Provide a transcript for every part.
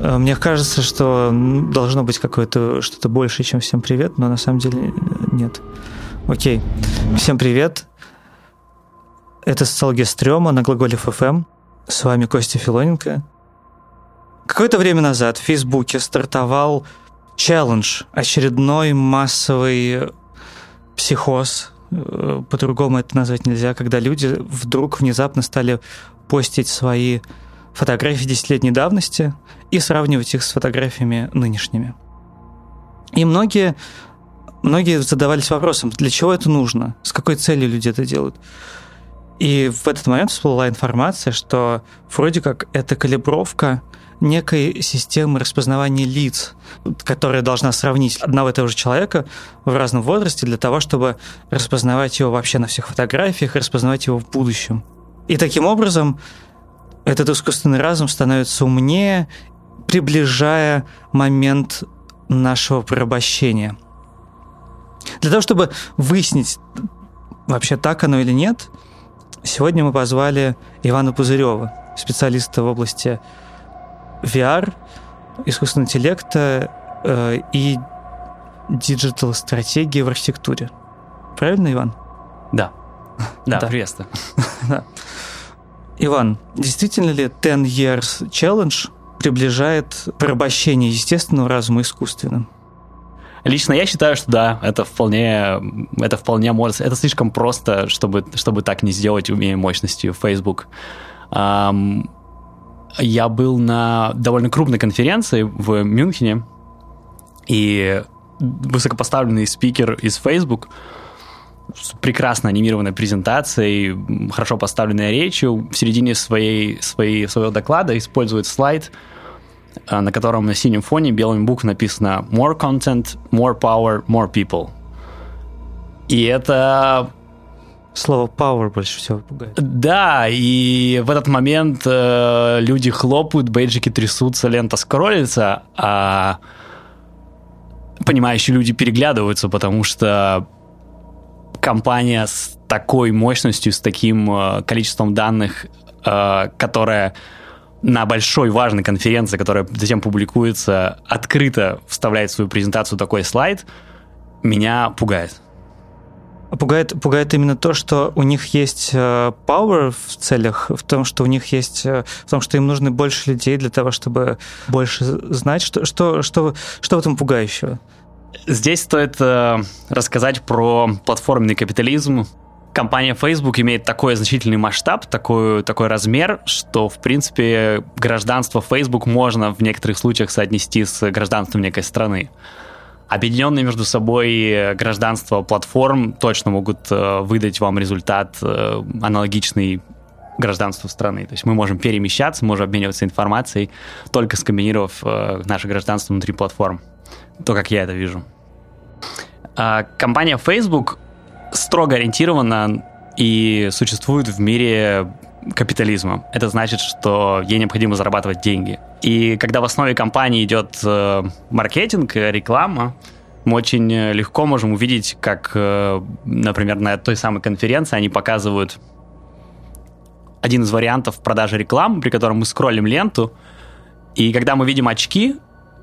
Э, мне кажется, что должно быть какое-то что-то большее, чем всем привет, но на самом деле нет. Окей. Всем привет. Это социология стрёма на глаголе ФМ. С вами Костя Филоненко. Какое-то время назад в Фейсбуке стартовал челлендж, очередной массовый психоз, э, по-другому это назвать нельзя, когда люди вдруг внезапно стали постить свои фотографии десятилетней давности и сравнивать их с фотографиями нынешними. И многие, многие задавались вопросом, для чего это нужно, с какой целью люди это делают. И в этот момент всплыла информация, что вроде как это калибровка некой системы распознавания лиц, которая должна сравнить одного и того же человека в разном возрасте для того, чтобы распознавать его вообще на всех фотографиях, распознавать его в будущем. И таким образом этот искусственный разум становится умнее, приближая момент нашего порабощения. Для того, чтобы выяснить, вообще так оно или нет, сегодня мы позвали Ивана Пузырева, специалиста в области VR, искусственного интеллекта э, и диджитал-стратегии в архитектуре. Правильно, Иван? Да. Да, приветствую. Иван, действительно ли 10 Years Challenge приближает порабощение естественного разума искусственным? Лично я считаю, что да, это вполне, это вполне может, это слишком просто, чтобы, чтобы так не сделать, мощностью Facebook. Um, я был на довольно крупной конференции в Мюнхене, и высокопоставленный спикер из Facebook с прекрасно анимированной презентацией, хорошо поставленной речью, в середине своей, своей, своего доклада использует слайд, э, на котором на синем фоне белым буквами написано «More content, more power, more people». И это Слово power больше всего пугает. Да, и в этот момент э, люди хлопают, бейджики трясутся, лента скроллится, а понимающие люди переглядываются, потому что компания с такой мощностью, с таким э, количеством данных, э, которая на большой важной конференции, которая затем публикуется, открыто вставляет в свою презентацию такой слайд, меня пугает. Пугает, пугает именно то, что у них есть э, power в целях, в том, что у них есть, э, в том, что им нужны больше людей для того, чтобы больше знать, что, что, что, что в этом пугающего. Здесь стоит э, рассказать про платформенный капитализм. Компания Facebook имеет такой значительный масштаб, такой, такой размер, что, в принципе, гражданство Facebook можно в некоторых случаях соотнести с гражданством некой страны объединенные между собой э, гражданства платформ точно могут э, выдать вам результат э, аналогичный гражданству страны. То есть мы можем перемещаться, можем обмениваться информацией, только скомбинировав наше гражданство внутри платформ. То, как я это вижу. А компания Facebook строго ориентирована и существует в мире капитализма. Это значит, что ей необходимо зарабатывать деньги. И когда в основе компании идет э, маркетинг, реклама, мы очень легко можем увидеть, как, э, например, на той самой конференции они показывают один из вариантов продажи рекламы, при котором мы скроллим ленту, и когда мы видим очки,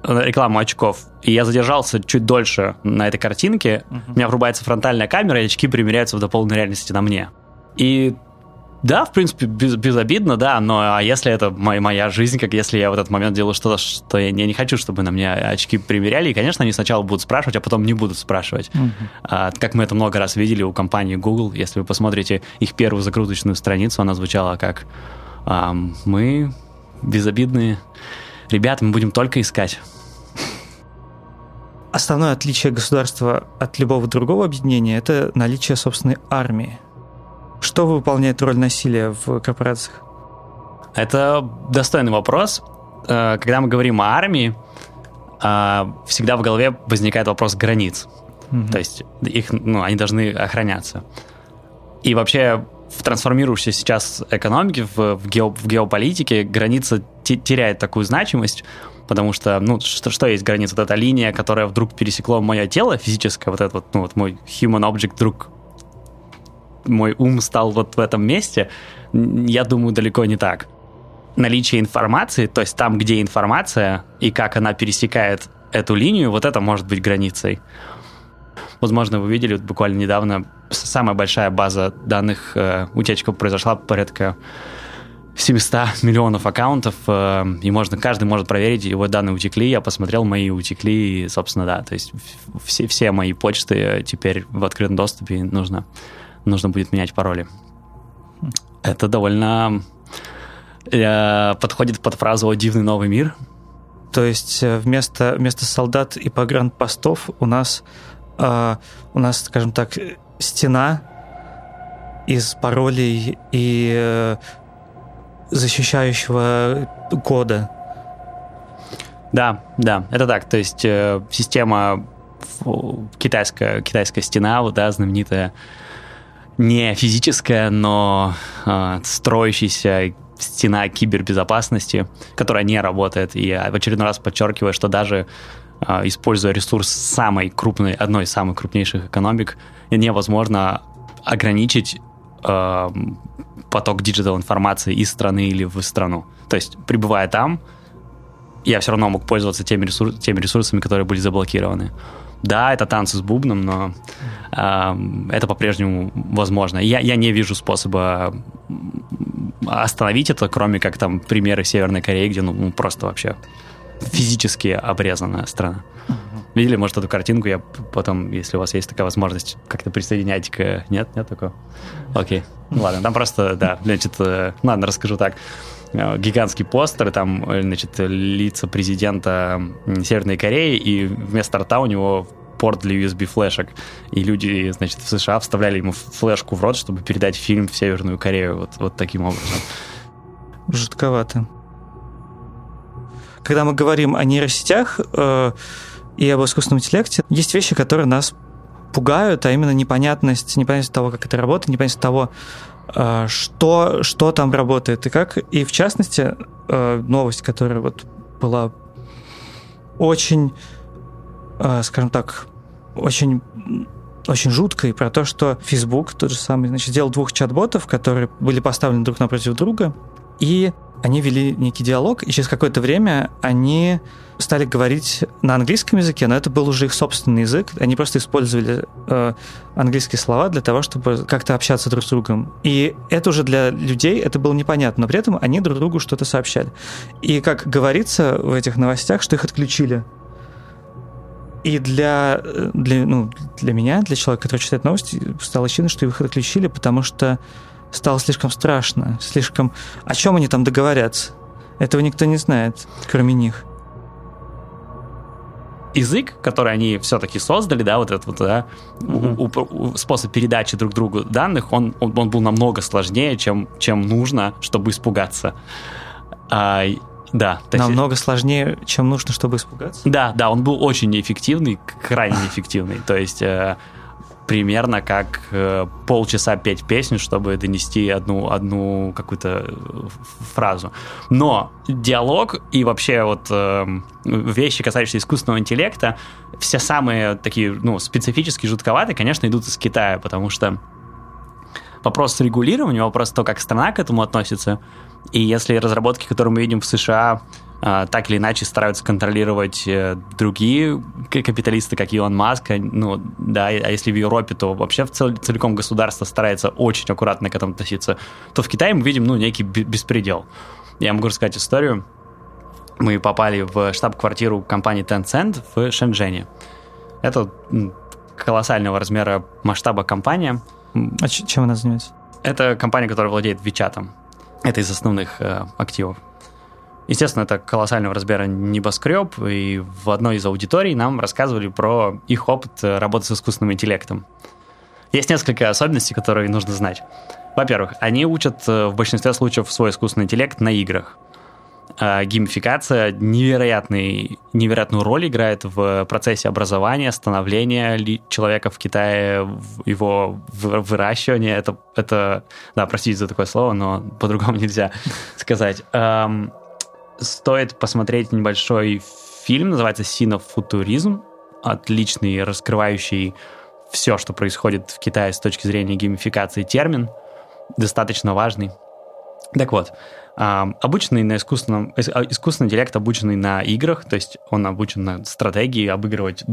э, рекламу очков, и я задержался чуть дольше на этой картинке, uh-huh. у меня врубается фронтальная камера, и очки примеряются в дополненной реальности на мне. И да, в принципе, без, безобидно, да, но а если это моя, моя жизнь, как если я в этот момент делаю что-то, что я, я не хочу, чтобы на меня очки примеряли, и, конечно, они сначала будут спрашивать, а потом не будут спрашивать. Uh-huh. А, как мы это много раз видели у компании Google, если вы посмотрите их первую закруточную страницу, она звучала как а, «Мы безобидные ребята, мы будем только искать». Основное отличие государства от любого другого объединения – это наличие собственной армии – что выполняет роль насилия в корпорациях? Это достойный вопрос. Э, когда мы говорим о армии, э, всегда в голове возникает вопрос границ. Угу. То есть их, ну, они должны охраняться. И вообще в трансформирующейся сейчас экономике, в, в, гео, в геополитике граница теряет такую значимость, потому что, ну, что, что есть граница? Вот эта линия, которая вдруг пересекла мое тело физическое, вот этот вот, ну, вот мой human object вдруг мой ум стал вот в этом месте, я думаю, далеко не так. Наличие информации, то есть там, где информация и как она пересекает эту линию, вот это может быть границей. Возможно, вы видели, вот буквально недавно самая большая база данных э, утечка произошла порядка 700 миллионов аккаунтов, э, и можно, каждый может проверить, его данные утекли, я посмотрел, мои утекли, и, собственно, да, то есть все, все мои почты теперь в открытом доступе, нужно, нужно будет менять пароли. Это довольно э, подходит под фразу «О дивный новый мир». То есть э, вместо, вместо солдат и погранпостов у нас, э, у нас, скажем так, стена из паролей и э, защищающего кода. Да, да, это так. То есть э, система китайская, китайская стена, вот, да, знаменитая, не физическая, но э, строящаяся стена кибербезопасности, которая не работает. И я в очередной раз подчеркиваю, что даже э, используя ресурс самой крупной, одной из самых крупнейших экономик, невозможно ограничить э, поток digital информации из страны или в страну. То есть, пребывая там, я все равно мог пользоваться теми, ресурс, теми ресурсами, которые были заблокированы. Да, это танцы с бубном, но э, это по-прежнему возможно. Я, я не вижу способа остановить это, кроме как там примеры Северной Кореи, где ну, просто вообще физически обрезанная страна. Видели, может, эту картинку? Я потом, если у вас есть такая возможность, как-то присоединять к... Нет? Нет такого? Окей. Ну ладно, там просто, да, значит, э, ладно, расскажу так. Э, гигантский постер, там, э, значит, лица президента Северной Кореи, и вместо рта у него порт для USB-флешек. И люди, значит, в США вставляли ему флешку в рот, чтобы передать фильм в Северную Корею. Вот, вот таким образом. Жутковато. Когда мы говорим о нейросетях, э, и об искусственном интеллекте, есть вещи, которые нас пугают, а именно непонятность, непонятность того, как это работает, непонятность того, что, что там работает и как. И в частности, э, новость, которая вот была очень, э, скажем так, очень очень жуткой про то, что Facebook тот же самый, значит, сделал двух чат-ботов, которые были поставлены друг напротив друга, и они вели некий диалог, и через какое-то время они стали говорить на английском языке, но это был уже их собственный язык. Они просто использовали э, английские слова для того, чтобы как-то общаться друг с другом. И это уже для людей это было непонятно, но при этом они друг другу что-то сообщали. И как говорится в этих новостях, что их отключили. И для, для, ну, для меня, для человека, который читает новости, стало очевидно, что их отключили, потому что стало слишком страшно, слишком... О чем они там договорятся? Этого никто не знает, кроме них. Язык, который они все-таки создали, да, вот этот вот, да, mm-hmm. у, у, способ передачи друг другу данных, он, он, он был намного сложнее, чем, чем нужно, чтобы испугаться. А, да. Намного есть... сложнее, чем нужно, чтобы испугаться? Да, да, он был очень неэффективный, крайне неэффективный. То есть э, примерно как э, полчаса петь песню, чтобы донести одну, одну какую-то э, фразу. Но диалог и вообще вот э, вещи, касающиеся искусственного интеллекта, все самые такие, ну, специфические, жутковатые, конечно, идут из Китая, потому что вопрос с регулированием, вопрос то, как страна к этому относится, и если разработки, которые мы видим в США, так или иначе стараются контролировать э, другие капиталисты, как Илон Маск. Ну, да, а если в Европе, то вообще в цел, целиком государство старается очень аккуратно к этому относиться, то в Китае мы видим, ну, некий беспредел. Я могу рассказать историю. Мы попали в штаб-квартиру компании Tencent в Шэньчжэне. Это колоссального размера масштаба компания. А чем она занимается? Это компания, которая владеет Вичатом. Это из основных э, активов Естественно, это колоссального размера небоскреб, и в одной из аудиторий нам рассказывали про их опыт э, работы с искусственным интеллектом. Есть несколько особенностей, которые нужно знать. Во-первых, они учат э, в большинстве случаев свой искусственный интеллект на играх. А геймификация невероятный, невероятную роль играет в процессе образования, становления человека в Китае, его выращивания. Это, это, да, простите за такое слово, но по-другому нельзя сказать стоит посмотреть небольшой фильм, называется «Синофутуризм», отличный, раскрывающий все, что происходит в Китае с точки зрения геймификации термин, достаточно важный. Так вот, обученный на искусственном, а, искусственный интеллект обученный на играх, то есть он обучен на стратегии обыгрывать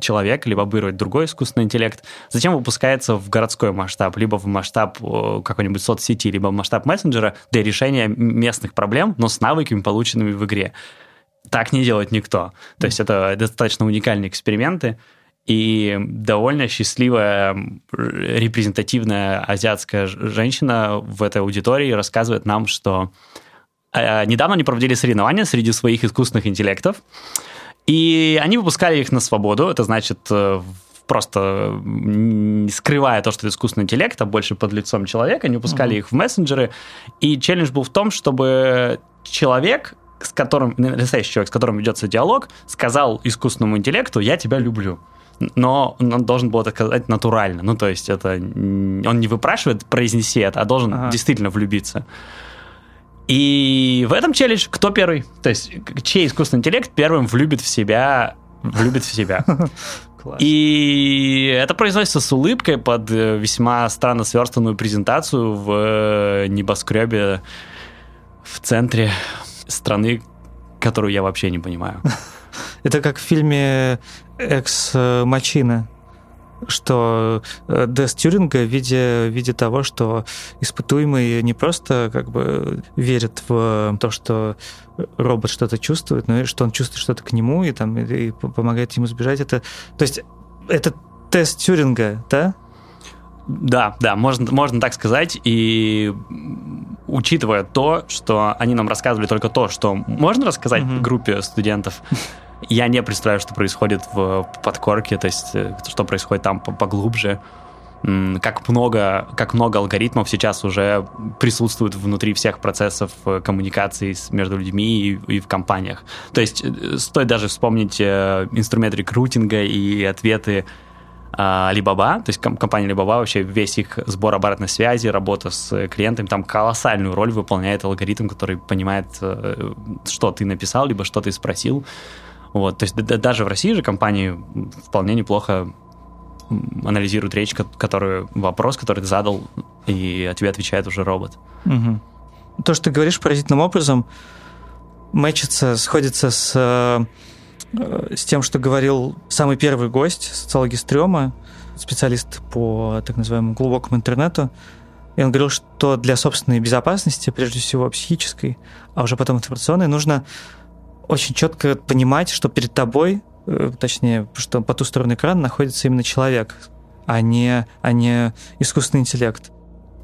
человека, либо обыгрывать другой искусственный интеллект, затем выпускается в городской масштаб, либо в масштаб какой-нибудь соцсети, либо в масштаб мессенджера для решения местных проблем, но с навыками, полученными в игре. Так не делает никто. То есть это достаточно уникальные эксперименты, и довольно счастливая, репрезентативная азиатская женщина в этой аудитории рассказывает нам, что э, недавно они проводили соревнования среди своих искусственных интеллектов, и они выпускали их на свободу. Это значит, э, просто скрывая то, что это искусственный интеллект, а больше под лицом человека, они выпускали uh-huh. их в мессенджеры. И челлендж был в том, чтобы человек, с которым, настоящий человек, с которым ведется диалог, сказал искусственному интеллекту «я тебя люблю» но он должен был это сказать натурально. Ну, то есть это он не выпрашивает произнеси это, а должен ага. действительно влюбиться. И в этом челлендж кто первый? То есть чей искусственный интеллект первым влюбит в себя, влюбит в себя. И это произносится с улыбкой под э, весьма странно сверстанную презентацию в э, небоскребе в центре страны, которую я вообще не понимаю. Это как в фильме «Экс-мачина», что э, Дэс Тюринга в виде, в виде того, что испытуемый не просто как бы верит в то, что робот что-то чувствует, но и что он чувствует что-то к нему и, там, и помогает ему сбежать. Это, то есть это тест Тюринга, да? Да, да, можно, можно так сказать. И учитывая то, что они нам рассказывали только то, что можно рассказать mm-hmm. группе студентов, я не представляю, что происходит в подкорке, то есть э, что происходит там поглубже. Как много, как много алгоритмов сейчас уже присутствует внутри всех процессов э, коммуникации между людьми и, и в компаниях. То есть э, стоит даже вспомнить инструмент рекрутинга и ответы Alibaba, то есть компания Alibaba, вообще весь их сбор обратной связи, работа с клиентами, там колоссальную роль выполняет алгоритм, который понимает, что ты написал, либо что ты спросил. Вот, то есть даже в России же компании вполне неплохо анализируют речь, которую вопрос, который ты задал, и тебе отвечает уже робот. Угу. То, что ты говоришь поразительным образом, мэчится, сходится с, э, с тем, что говорил самый первый гость, социологи Стрёма, специалист по так называемому глубокому интернету, и он говорил, что для собственной безопасности, прежде всего психической, а уже потом информационной, нужно очень четко понимать, что перед тобой, э, точнее, что по ту сторону экрана находится именно человек, а не, а не искусственный интеллект.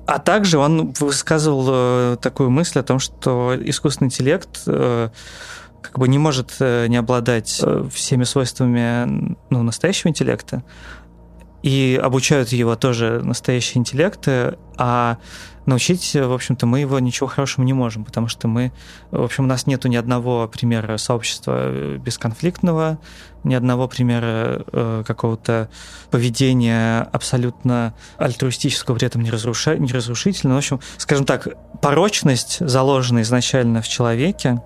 А также он высказывал э, такую мысль о том, что искусственный интеллект э, как бы не может не обладать всеми свойствами ну, настоящего интеллекта, и обучают его тоже настоящие интеллекты, а научить, в общем-то, мы его ничего хорошего не можем, потому что мы, в общем, у нас нету ни одного примера сообщества бесконфликтного, ни одного примера э, какого-то поведения абсолютно альтруистического, при этом не, разруша... не разрушительного. В общем, скажем так, порочность, заложенная изначально в человеке,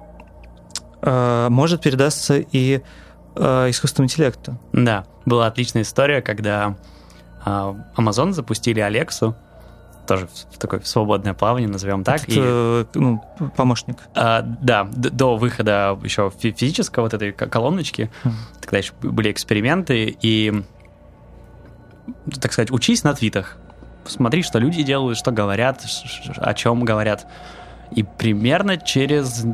э, может передаться и э, искусственному интеллекту. Да, была отличная история, когда э, Amazon запустили Алексу, тоже в такое свободное плавание, назовем так. Это, и, э, ну, помощник. А, да, до выхода еще физического вот этой колоночки, mm. тогда еще были эксперименты, и, так сказать, учись на твитах. Смотри, что люди делают, что говорят, о чем говорят. И примерно через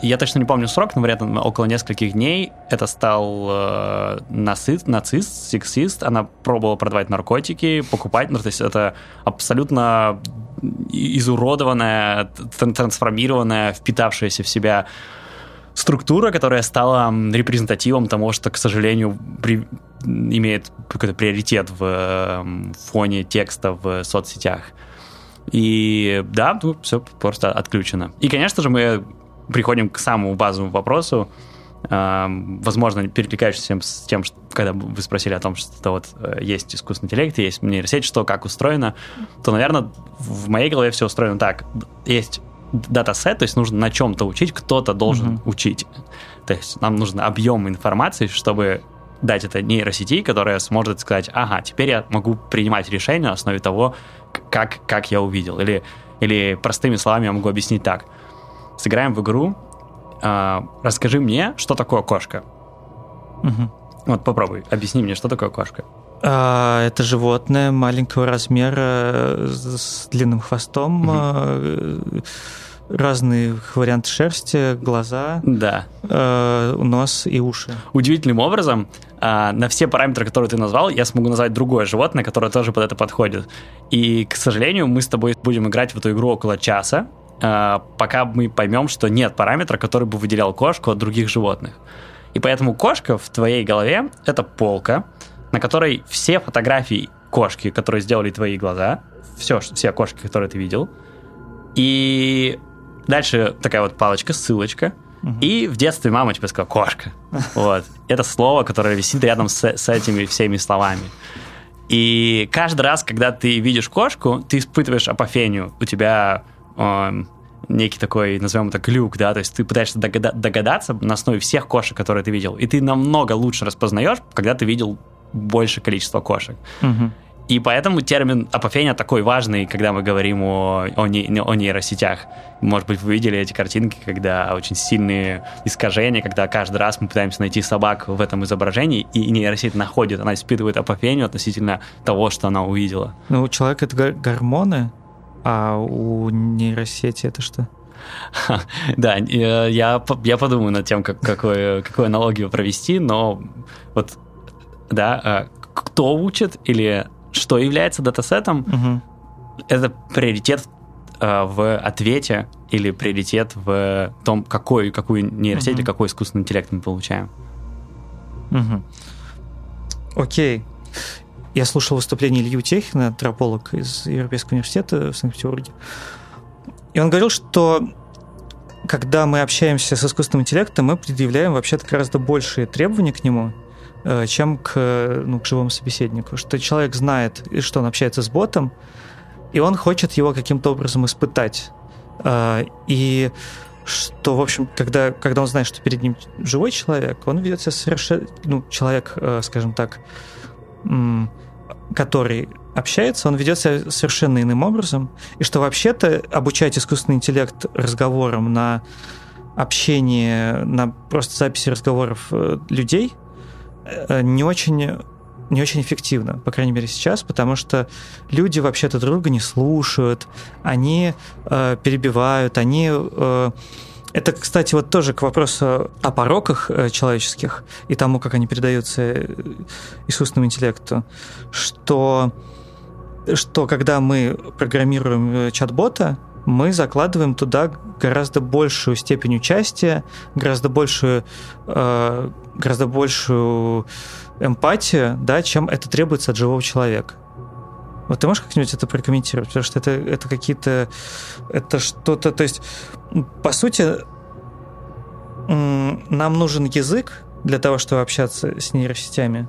я точно не помню срок, но, вероятно, около нескольких дней это стал э, нацист, нацист, сексист. Она пробовала продавать наркотики, покупать. Ну, то есть это абсолютно изуродованная, трансформированная, впитавшаяся в фсебя структура, которая стала репрезентативом того, что, к сожалению, при, имеет какой-то приоритет в, в фоне текста в соцсетях. И да, ну, все просто отключено. И, конечно же, мы приходим к самому базовому вопросу, возможно, перекликающимся с тем, что, когда вы спросили о том, что вот э, есть искусственный интеллект, есть нейросеть, что как устроено, то, наверное, в моей голове все устроено так. Есть датасет, то есть нужно на чем-то учить, кто-то должен mm-hmm. учить. То есть нам нужен объем информации, чтобы дать это нейросети, которая сможет сказать, ага, теперь я могу принимать решения на основе того, как, как я увидел. Или, или простыми словами я могу объяснить так. Сыграем в игру, э, расскажи мне, что такое кошка. Угу. Вот попробуй, объясни мне, что такое кошка. А, это животное маленького размера с длинным хвостом. Угу разные варианты шерсти, глаза, да. э, нос и уши. Удивительным образом э, на все параметры, которые ты назвал, я смогу назвать другое животное, которое тоже под это подходит. И, к сожалению, мы с тобой будем играть в эту игру около часа, пока мы поймем, что нет параметра, который бы выделял кошку от других животных. И поэтому кошка в твоей голове — это полка, на которой все фотографии кошки, которые сделали твои глаза, все, все кошки, которые ты видел, и Дальше такая вот палочка, ссылочка. Угу. И в детстве мама тебе сказала «кошка». Вот. Это слово, которое висит рядом с, с этими всеми словами. И каждый раз, когда ты видишь кошку, ты испытываешь апофению. У тебя э, некий такой, назовем это, глюк, да, то есть ты пытаешься догада- догадаться на основе всех кошек, которые ты видел. И ты намного лучше распознаешь, когда ты видел большее количество кошек. Угу. И поэтому термин апофения такой важный, когда мы говорим о, о, не, о нейросетях. Может быть, вы видели эти картинки, когда очень сильные искажения, когда каждый раз мы пытаемся найти собак в этом изображении, и нейросеть находит, она испытывает апофению относительно того, что она увидела. Ну, у человека это гормоны, а у нейросети это что? Да, я, я подумаю над тем, как, какую, какую аналогию провести, но вот, да, а кто учит или что является датасетом, угу. это приоритет э, в ответе или приоритет в том, какой, какую нейросеть угу. или какой искусственный интеллект мы получаем. Угу. Окей. Я слушал выступление Илью Техина, антрополог из Европейского университета в Санкт-Петербурге. И он говорил, что когда мы общаемся с искусственным интеллектом, мы предъявляем вообще-то гораздо большие требования к нему, Э, чем к, ну, к живому собеседнику. Что человек знает, что он общается с ботом, и он хочет его каким-то образом испытать. Э, и что, в общем, когда, когда он знает, что перед ним живой человек, он ведет себя совершенно... Ну, человек, э, скажем так, который общается, он ведет себя совершенно иным образом. И что вообще-то обучать искусственный интеллект разговорам на общение, на просто записи разговоров людей – Э, не очень не очень эффективно, по крайней мере сейчас, потому что люди вообще-то друга не слушают, они э, перебивают, они... Э, это, кстати, вот тоже к вопросу о пороках э, человеческих и тому, как они передаются э, искусственному интеллекту, что, что когда мы программируем э, чат-бота, мы закладываем туда гораздо большую степень участия, гораздо большую, э, гораздо большую эмпатию, да, чем это требуется от живого человека. Вот ты можешь как-нибудь это прокомментировать? Потому что это, это какие-то... Это что-то... То есть, по сути, нам нужен язык для того, чтобы общаться с нейросетями.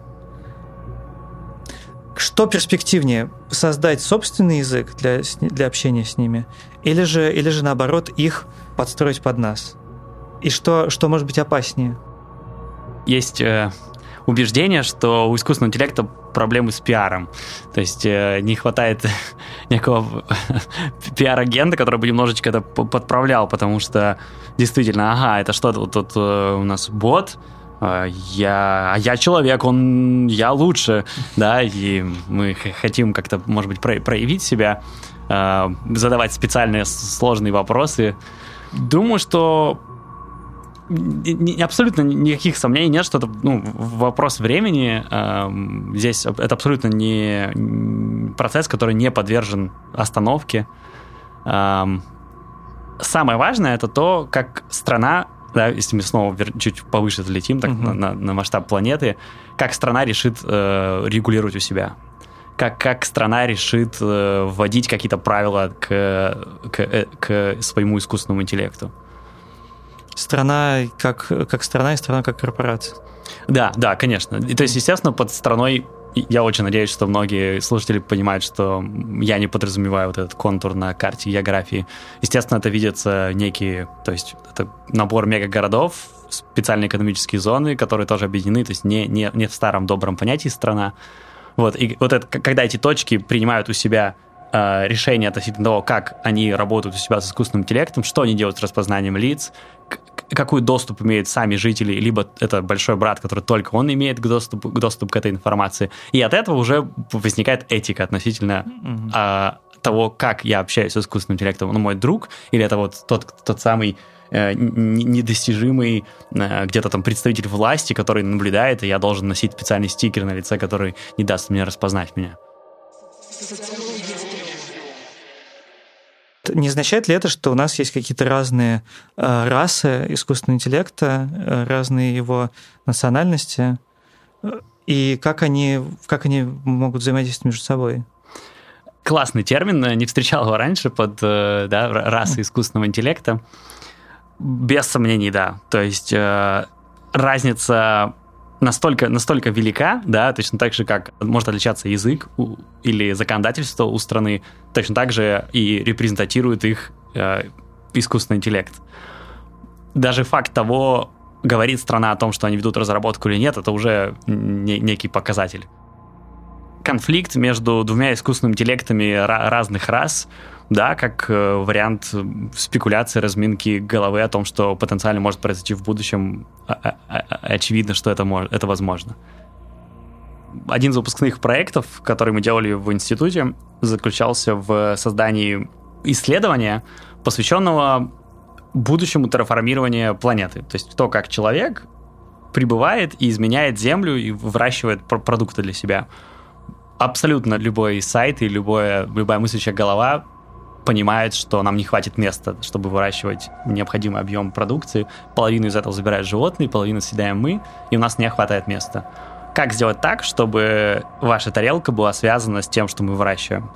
Что перспективнее? Создать собственный язык для, для общения с ними или же, или же наоборот их подстроить под нас? И что, что может быть опаснее? Есть э, убеждение, что у искусственного интеллекта проблемы с пиаром. То есть э, не хватает некого пиар-агента, который бы немножечко это подправлял, потому что действительно, ага, это что тут, тут э, у нас бот, э, я, а я человек, он, я лучше, да, и мы хотим как-то, может быть, проявить себя. Э, задавать специальные сложные вопросы. Думаю, что абсолютно никаких сомнений нет, что это ну, вопрос времени. Э, здесь это абсолютно не процесс, который не подвержен остановке. Э, самое важное это то, как страна, да, если мы снова чуть повыше взлетим так, uh-huh. на, на масштаб планеты, как страна решит э, регулировать у себя как, как страна решит э, вводить какие-то правила к, к, э, к своему искусственному интеллекту. Страна как, как страна и страна как корпорация. Да, да, конечно. И, то есть, естественно, под страной я очень надеюсь, что многие слушатели понимают, что я не подразумеваю вот этот контур на карте географии. Естественно, это видится некие, то есть это набор мегагородов специальные экономические зоны, которые тоже объединены, то есть не, не, не в старом добром понятии страна. Вот, и вот это, когда эти точки принимают у себя э, решение относительно того, как они работают у себя с искусственным интеллектом, что они делают с распознанием лиц, какой доступ имеют сами жители, либо это большой брат, который только он имеет доступ, доступ к этой информации. И от этого уже возникает этика относительно mm-hmm. а, того, как я общаюсь с искусственным интеллектом. Он мой друг, или это вот тот, тот самый э, недостижимый э, где-то там представитель власти, который наблюдает, и я должен носить специальный стикер на лице, который не даст мне распознать меня. Не означает ли это, что у нас есть какие-то разные э, расы искусственного интеллекта, э, разные его национальности, и как они, как они могут взаимодействовать между собой? Классный термин, не встречал его раньше под э, да, расой искусственного интеллекта. Без сомнений, да. То есть э, разница настолько, настолько велика, да, точно так же, как может отличаться язык у, или законодательство у страны, точно так же и репрезентатирует их э, искусственный интеллект. Даже факт того, говорит страна о том, что они ведут разработку или нет, это уже не, некий показатель. Конфликт между двумя искусственными интеллектами разных рас – да, как э, вариант спекуляции, разминки головы о том, что потенциально может произойти в будущем, а, а, а, очевидно, что это, может, это возможно. Один из выпускных проектов, который мы делали в институте, заключался в создании исследования, посвященного будущему терраформированию планеты. То есть то, как человек прибывает и изменяет Землю и выращивает продукты для себя. Абсолютно любой сайт и любое, любая мыслящая голова понимает, что нам не хватит места, чтобы выращивать необходимый объем продукции. Половину из этого забирают животные, половину съедаем мы, и у нас не хватает места. Как сделать так, чтобы ваша тарелка была связана с тем, что мы выращиваем?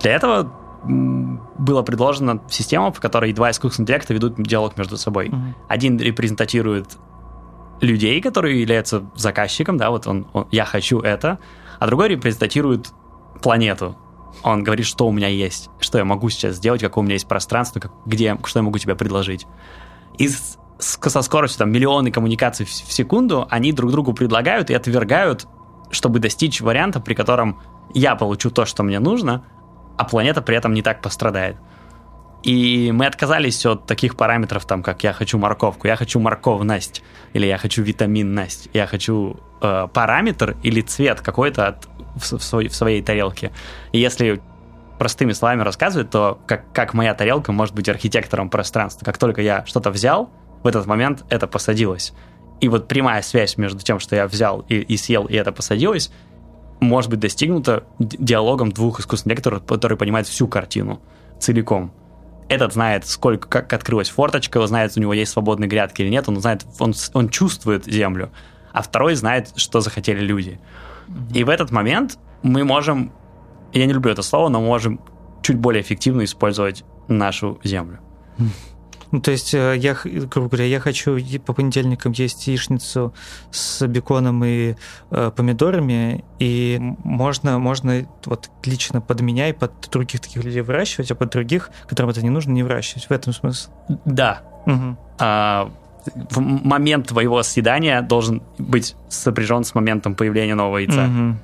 Для этого была предложена система, в которой два искусственных интеллекта ведут диалог между собой. Mm-hmm. Один репрезентатирует людей, которые являются заказчиком, да, вот он, он, я хочу это, а другой репрезентатирует планету, он говорит, что у меня есть, что я могу сейчас сделать, какое у меня есть пространство, как, где, что я могу тебе предложить. И с, со скоростью там, миллионы коммуникаций в, в секунду они друг другу предлагают и отвергают, чтобы достичь варианта, при котором я получу то, что мне нужно, а планета при этом не так пострадает. И мы отказались от таких параметров, там, как я хочу морковку, я хочу морковность, или я хочу витаминность, я хочу э, параметр или цвет какой-то от в, свой, в своей тарелке. И если простыми словами рассказывать, то как, как моя тарелка может быть архитектором пространства. Как только я что-то взял, в этот момент это посадилось. И вот прямая связь между тем, что я взял и, и съел, и это посадилось, может быть достигнута диалогом двух искусственных интеллектов, которые понимают всю картину целиком. Этот знает, сколько, как открылась форточка, он знает, у него есть свободные грядки или нет, он знает, он, он чувствует землю, а второй знает, что захотели люди. И в этот момент мы можем, я не люблю это слово, но мы можем чуть более эффективно использовать нашу землю. Ну, то есть, э, я, грубо говоря, я хочу по понедельникам есть яичницу с беконом и э, помидорами, и можно, можно вот лично под меня и под других таких людей выращивать, а под других, которым это не нужно, не выращивать. В этом смысл. Да. Угу. А, момент твоего съедания должен быть сопряжен с моментом появления нового яйца. Mm-hmm.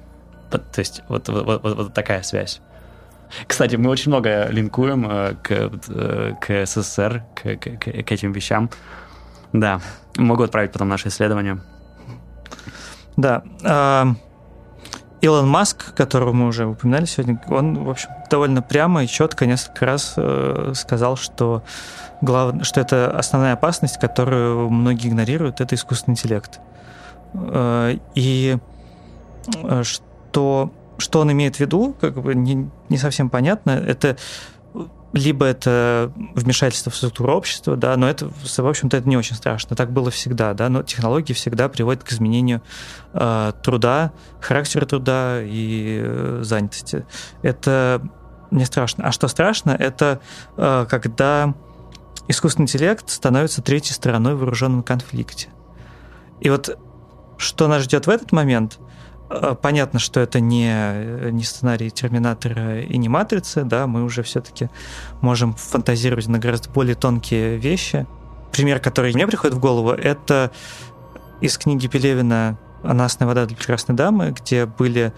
То есть вот, вот, вот, вот такая связь. Кстати, мы очень много линкуем э, к, э, к СССР, к, к, к этим вещам. Да, могу отправить потом наше исследование. Да. Э, Илон Маск, которого мы уже упоминали сегодня, он, в общем, довольно прямо и четко несколько раз э, сказал, что главное, что это основная опасность, которую многие игнорируют, это искусственный интеллект. Э, и э, что, что он имеет в виду, как бы не, не совсем понятно. Это либо это вмешательство в структуру общества, да, но это, в общем-то, это не очень страшно. Так было всегда, да, но технологии всегда приводят к изменению э, труда, характера труда и э, занятости. Это не страшно. А что страшно, это э, когда искусственный интеллект становится третьей стороной в вооруженном конфликте. И вот что нас ждет в этот момент, понятно, что это не, не сценарий Терминатора и не Матрицы, да, мы уже все-таки можем фантазировать на гораздо более тонкие вещи. пример, который мне приходит в голову, это из книги Пелевина «Анасная вода для прекрасной дамы», где были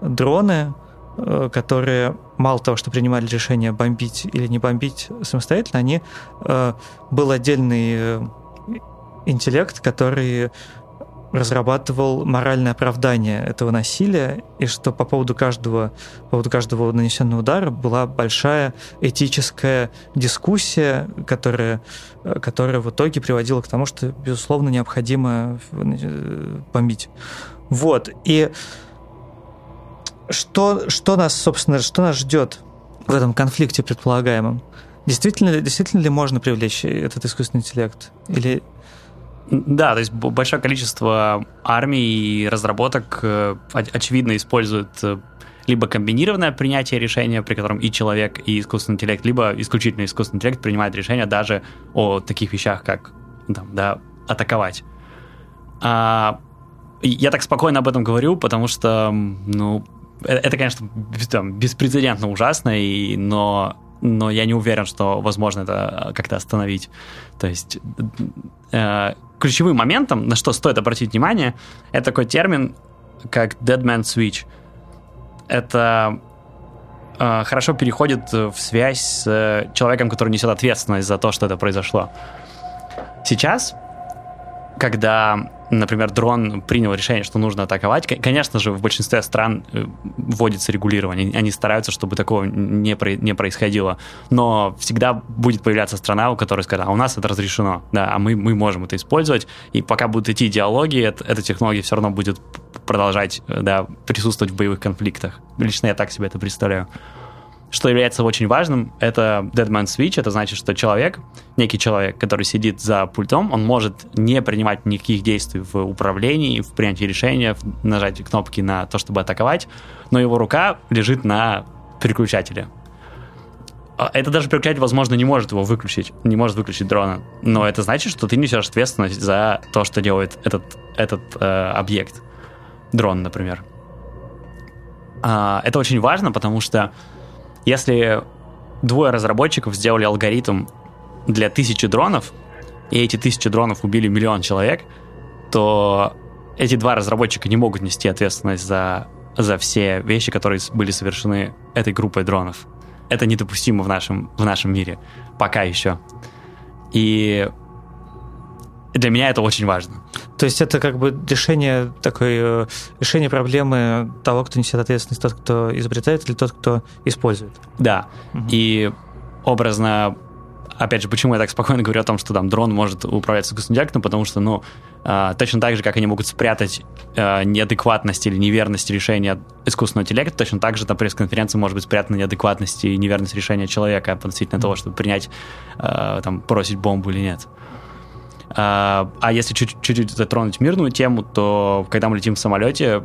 дроны, э, которые мало того, что принимали решение бомбить или не бомбить самостоятельно, они э, был отдельный э, интеллект, который разрабатывал моральное оправдание этого насилия, и что по поводу каждого, по поводу каждого нанесенного удара была большая этическая дискуссия, которая, которая в итоге приводила к тому, что, безусловно, необходимо э, бомбить. Вот. И что, что нас, собственно, что нас ждет в этом конфликте предполагаемом? Действительно, действительно ли можно привлечь этот искусственный интеллект? Или да, то есть большое количество армий и разработок э, очевидно используют э, либо комбинированное принятие решения, при котором и человек, и искусственный интеллект, либо исключительно искусственный интеллект принимает решения даже о таких вещах, как там, да, атаковать. А, я так спокойно об этом говорю, потому что, ну, э, это, конечно, там, беспрецедентно ужасно, и, но, но я не уверен, что возможно это как-то остановить. То есть э, ключевым моментом, на что стоит обратить внимание, это такой термин, как dead man switch. Это э, хорошо переходит в связь с э, человеком, который несет ответственность за то, что это произошло. Сейчас, когда например, дрон принял решение, что нужно атаковать, конечно же, в большинстве стран э, вводится регулирование. Они стараются, чтобы такого не, про, не происходило. Но всегда будет появляться страна, у которой скажет, а у нас это разрешено, да, а мы, мы можем это использовать. И пока будут идти диалоги, это, эта технология все равно будет продолжать э, да, присутствовать в боевых конфликтах. Лично я так себе это представляю. Что является очень важным, это Dead Man Switch. Это значит, что человек, некий человек, который сидит за пультом, он может не принимать никаких действий в управлении, в принятии решения, в нажатии кнопки на то, чтобы атаковать, но его рука лежит на переключателе. А это даже переключатель, возможно, не может его выключить, не может выключить дрона. Но это значит, что ты несешь ответственность за то, что делает этот, этот э, объект. Дрон, например. А, это очень важно, потому что если двое разработчиков сделали алгоритм для тысячи дронов, и эти тысячи дронов убили миллион человек, то эти два разработчика не могут нести ответственность за, за все вещи, которые были совершены этой группой дронов. Это недопустимо в нашем, в нашем мире. Пока еще. И для меня это очень важно. То есть это как бы решение такой э, решение проблемы того, кто несет ответственность, тот, кто изобретает, или тот, кто использует. Да. Угу. И образно, опять же, почему я так спокойно говорю о том, что там дрон может управляться искусственным интеллектом, потому что, ну, э, точно так же, как они могут спрятать э, неадекватность или неверность решения искусственного интеллекта, точно так же на пресс-конференции может быть спрятана неадекватность и неверность решения человека относительно mm того, чтобы принять, там, бросить бомбу или нет. А, а если чуть-чуть затронуть мирную тему, то когда мы летим в самолете,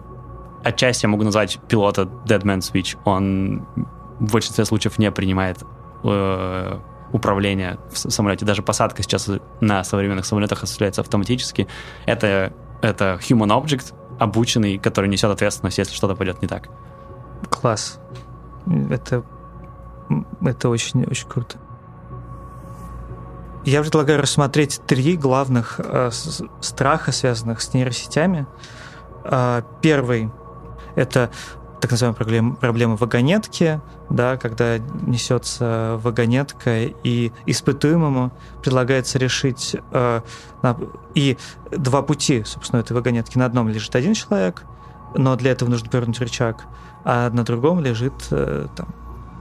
отчасти я могу назвать пилота Dead Man Switch. Он в большинстве случаев не принимает э, управление в самолете. Даже посадка сейчас на современных самолетах осуществляется автоматически. Это, это human object, обученный, который несет ответственность, если что-то пойдет не так. Класс. Это, это очень, очень круто. Я предлагаю рассмотреть три главных э, страха, связанных с нейросетями. Э, первый — это так называемая проблема, проблема вагонетки, да, когда несется вагонетка, и испытуемому предлагается решить э, и два пути, собственно, этой вагонетки. На одном лежит один человек, но для этого нужно повернуть рычаг, а на другом лежит э, там,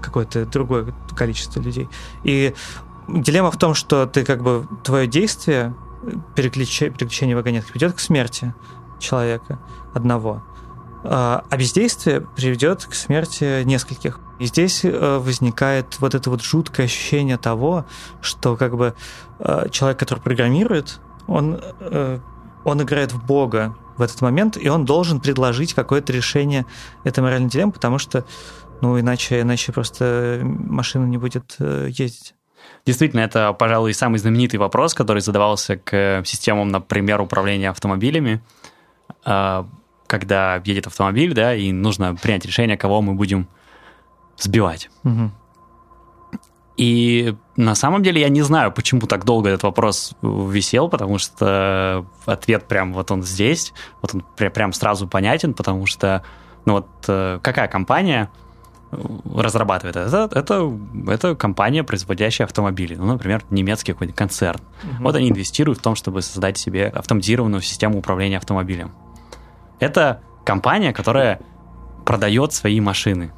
какое-то другое количество людей. И дилемма в том, что ты как бы твое действие переключение, переключение вагонетки ведет к смерти человека одного, а, а бездействие приведет к смерти нескольких. И здесь э, возникает вот это вот жуткое ощущение того, что как бы э, человек, который программирует, он, э, он играет в Бога в этот момент, и он должен предложить какое-то решение этой моральной дилеммы, потому что ну, иначе, иначе просто машина не будет ездить. Действительно, это, пожалуй, самый знаменитый вопрос, который задавался к системам, например, управления автомобилями. А, когда едет автомобиль, да, и нужно принять решение, кого мы будем сбивать. Угу. И На самом деле я не знаю, почему так долго этот вопрос висел, потому что ответ прям вот он здесь, вот он прям сразу понятен, потому что, ну вот э, какая компания разрабатывает это? Это, это компания, производящая автомобили, ну, например, немецкий какой-нибудь концерн. Угу. Вот они инвестируют в том, чтобы создать себе автоматизированную систему управления автомобилем. Это компания, которая продает свои машины.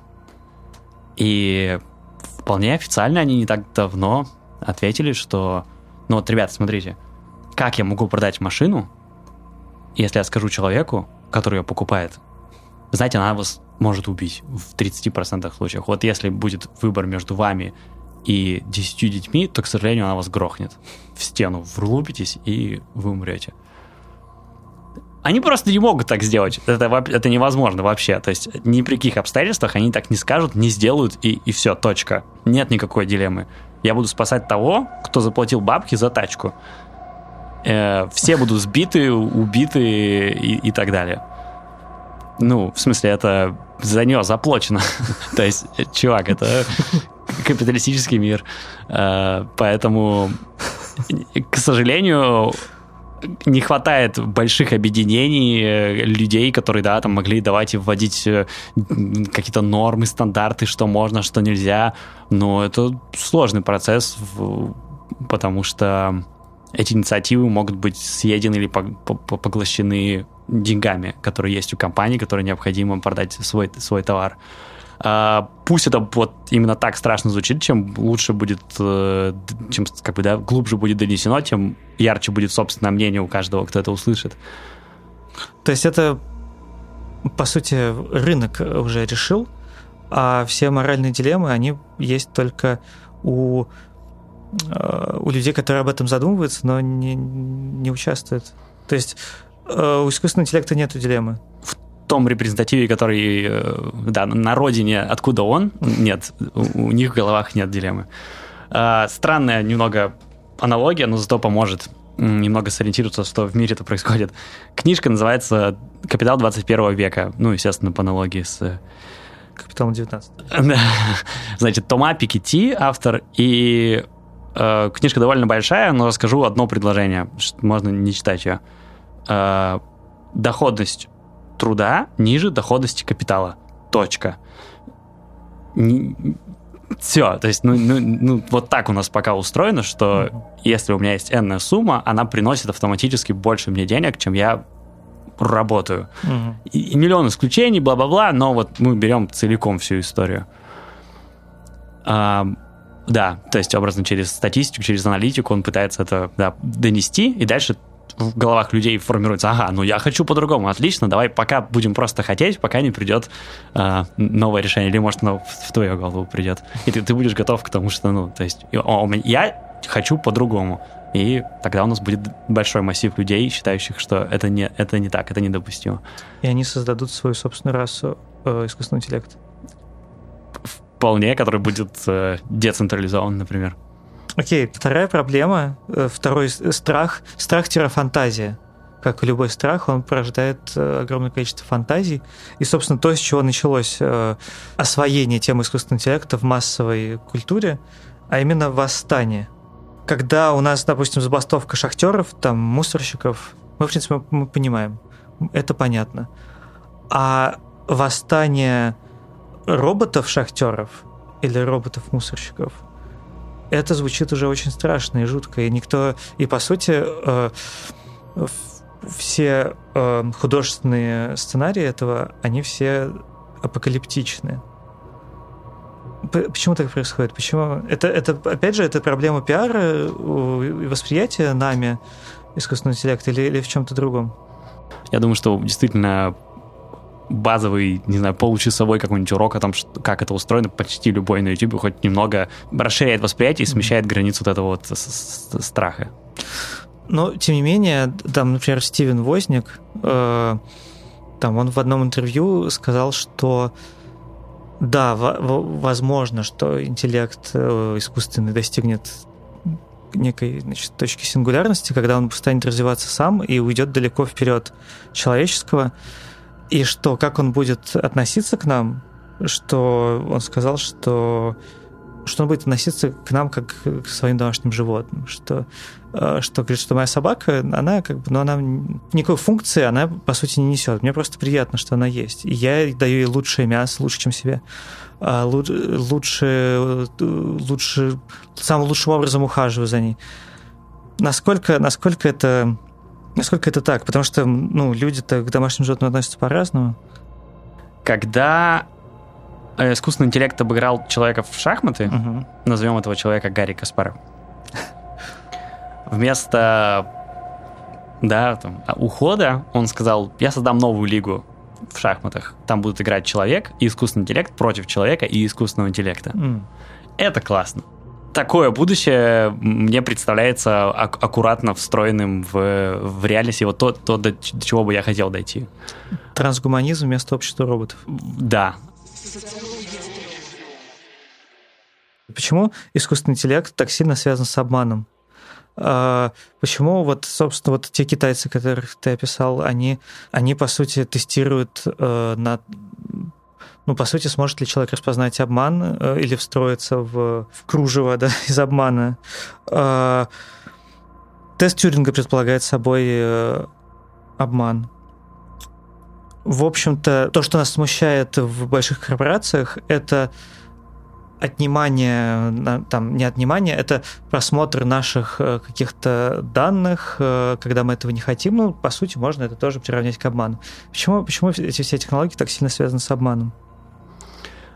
И вполне официально они не так давно ответили, что, ну вот, ребята, смотрите, как я могу продать машину, если я скажу человеку, который ее покупает, знаете, она вас может убить в 30% случаях. Вот если будет выбор между вами и 10 детьми, то, к сожалению, она вас грохнет в стену, врубитесь, и вы умрете. Они просто не могут так сделать. Это, это невозможно вообще. То есть ни при каких обстоятельствах они так не скажут, не сделают, и, и все, точка. Нет никакой дилеммы. Я буду спасать того, кто заплатил бабки за тачку. Э, все будут сбиты, убиты и, и так далее. Ну, в смысле, это за нее заплачено. То есть, чувак, это капиталистический мир. Э, поэтому, к сожалению, не хватает больших объединений э, людей, которые, да, там могли давать и вводить э, какие-то нормы, стандарты, что можно, что нельзя. Но это сложный процесс, потому что эти инициативы могут быть съедены или поглощены деньгами, которые есть у компании, которые необходимо продать свой, свой товар. А, пусть это вот именно так страшно звучит, чем лучше будет, э, чем как бы, да, глубже будет донесено, тем ярче будет собственное мнение у каждого, кто это услышит. То есть это, по сути, рынок уже решил, а все моральные дилеммы, они есть только у, э, у людей, которые об этом задумываются, но не, не участвуют. То есть у искусственного интеллекта нет дилеммы. В том репрезентативе, который, э, да, на родине, откуда он, нет, у, у них в головах нет дилеммы. А, странная немного аналогия, но зато поможет немного сориентироваться, что в мире это происходит. Книжка называется «Капитал 21 века». Ну, естественно, по аналогии с... Э, Капиталом 19. Значит, Тома Пикетти, автор, и э, книжка довольно большая, но расскажу одно предложение, можно не читать ее. Э, доходность труда ниже доходности капитала. Точка. Все, то есть, ну, ну, ну, вот так у нас пока устроено, что mm-hmm. если у меня есть энная сумма, она приносит автоматически больше мне денег, чем я работаю. Mm-hmm. И, и миллион исключений, бла-бла-бла, но вот мы берем целиком всю историю. А, да, то есть образно через статистику, через аналитику он пытается это да, донести, и дальше в головах людей формируется, ага, ну я хочу по-другому, отлично, давай пока будем просто хотеть, пока не придет э, новое решение, или может оно в, в твою голову придет, и ты, ты будешь готов к тому, что, ну, то есть, о, я хочу по-другому, и тогда у нас будет большой массив людей, считающих, что это не, это не так, это недопустимо. И они создадут свою собственную расу э, искусственного интеллекта. Вполне, который будет э, децентрализован, например. Окей, вторая проблема, э, второй страх, страх-фантазия. Как и любой страх, он порождает э, огромное количество фантазий. И, собственно, то, с чего началось э, освоение темы искусственного интеллекта в массовой культуре, а именно восстание. Когда у нас, допустим, забастовка шахтеров, там, мусорщиков, мы, в принципе, мы понимаем, это понятно. А восстание роботов-шахтеров или роботов-мусорщиков – это звучит уже очень страшно и жутко. И никто... И, по сути, э, все э, художественные сценарии этого, они все апокалиптичны. Почему так происходит? Почему? Это, это, опять же, это проблема пиара и восприятия нами искусственного интеллекта или, или в чем-то другом? Я думаю, что действительно базовый, не знаю, получасовой какой-нибудь урок о том, что, как это устроено, почти любой на YouTube хоть немного расширяет восприятие и смещает границу вот этого вот страха. Но, тем не менее, там, например, Стивен Возник, э, там он в одном интервью сказал, что да, возможно, что интеллект э, искусственный достигнет некой значит, точки сингулярности, когда он станет развиваться сам и уйдет далеко вперед человеческого. И что, как он будет относиться к нам? Что он сказал, что что он будет относиться к нам как к своим домашним животным, что, э, что говорит, что моя собака, она как бы, ну, она никакой функции она, по сути, не несет. Мне просто приятно, что она есть. И я даю ей лучшее мясо, лучше, чем себе. А, лучше, лучше, самым лучшим образом ухаживаю за ней. Насколько, насколько это Насколько это так? Потому что ну, люди-то к домашним животным относятся по-разному. Когда э, искусственный интеллект обыграл человека в шахматы, угу. назовем этого человека Гарри Каспаров, вместо да, там, ухода он сказал, я создам новую лигу в шахматах. Там будут играть человек и искусственный интеллект против человека и искусственного интеллекта. Mm. Это классно такое будущее мне представляется ак- аккуратно встроенным в, в реальность, вот то, то до, до чего бы я хотел дойти. Трансгуманизм вместо общества роботов. Да. Почему искусственный интеллект так сильно связан с обманом? А, почему вот, собственно, вот те китайцы, которых ты описал, они, они по сути, тестируют э, на ну, по сути, сможет ли человек распознать обман э, или встроиться в, в кружево да, из обмана. Э, тест Тюринга предполагает собой э, обман. В общем-то, то, что нас смущает в больших корпорациях, это отнимание, там, не отнимание, это просмотр наших э, каких-то данных, э, когда мы этого не хотим, ну, по сути, можно это тоже приравнять к обману. Почему, почему эти все технологии так сильно связаны с обманом?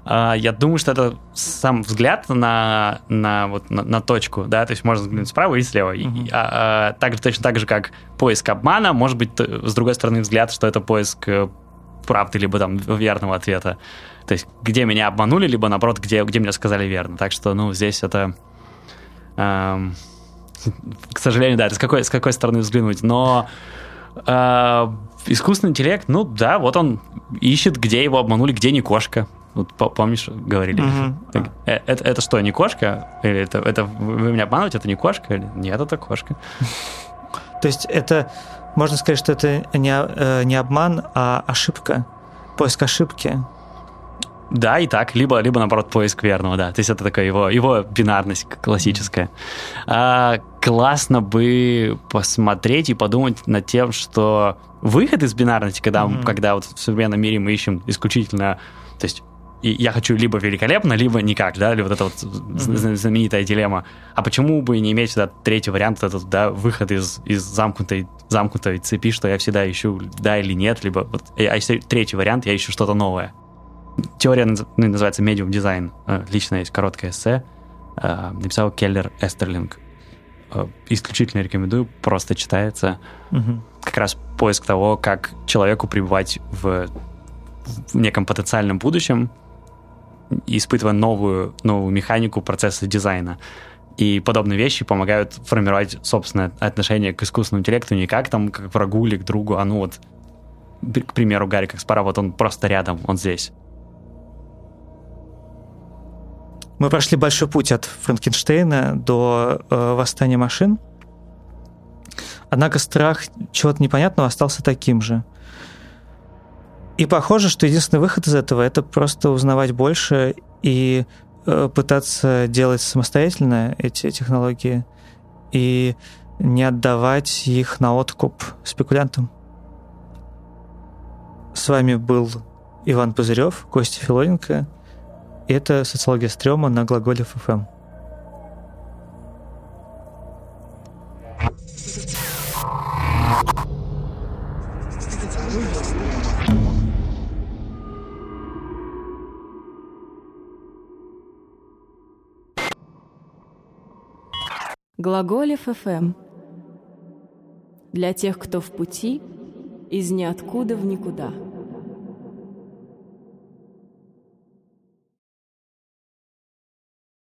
А, я думаю, что это сам взгляд на, на, вот, на, на точку, да, то есть можно взглянуть справа и слева. Uh-huh. И, а, а, так, точно так же, как поиск обмана, может быть, с другой стороны взгляд, что это поиск э, правды, либо там верного ответа. То есть где меня обманули, либо наоборот, где, где мне сказали верно. Так что, ну, здесь это... Эм, к сожалению, да, это с какой, с какой стороны взглянуть. Но э, искусственный интеллект, ну да, вот он ищет, где его обманули, где не кошка. Вот помнишь, говорили? Угу. Это, это что, не кошка? Или это, это вы меня обманываете, это не кошка? Или нет, это кошка. То есть это, можно сказать, что это не, э, не обман, а ошибка, поиск ошибки. Да, и так, либо, либо наоборот, поиск верного, да. То есть это такая его, его бинарность классическая. А, классно бы посмотреть и подумать над тем, что выход из бинарности, когда, mm-hmm. когда вот в современном мире мы ищем исключительно, то есть и я хочу либо великолепно, либо никак, да, или вот эта вот знаменитая дилемма. А почему бы не иметь всегда третий вариант, этот, да, выход из, из замкнутой, замкнутой цепи, что я всегда ищу да или нет, либо вот, а если третий вариант, я ищу что-то новое. Теория ну, называется медиум дизайн. Э, лично есть короткое эссе. Э, написал Келлер Эстерлинг. Э, исключительно рекомендую, просто читается. Угу. Как раз поиск того, как человеку пребывать в, в неком потенциальном будущем, испытывая новую, новую механику процесса дизайна. И подобные вещи помогают формировать собственное отношение к искусственному интеллекту не как там как к врагу или к другу, а ну вот, к примеру, Гарри Каспаров, вот он просто рядом, он здесь. Мы прошли большой путь от Франкенштейна до э, восстания машин. Однако страх чего-то непонятного остался таким же. И похоже, что единственный выход из этого это просто узнавать больше и э, пытаться делать самостоятельно эти технологии и не отдавать их на откуп спекулянтам. С вами был Иван Пузырев, Костя Филоненко. И это социология стрёма на глаголе ФФМ. Глаголев ФМ. Для тех, кто в пути, из ниоткуда в никуда.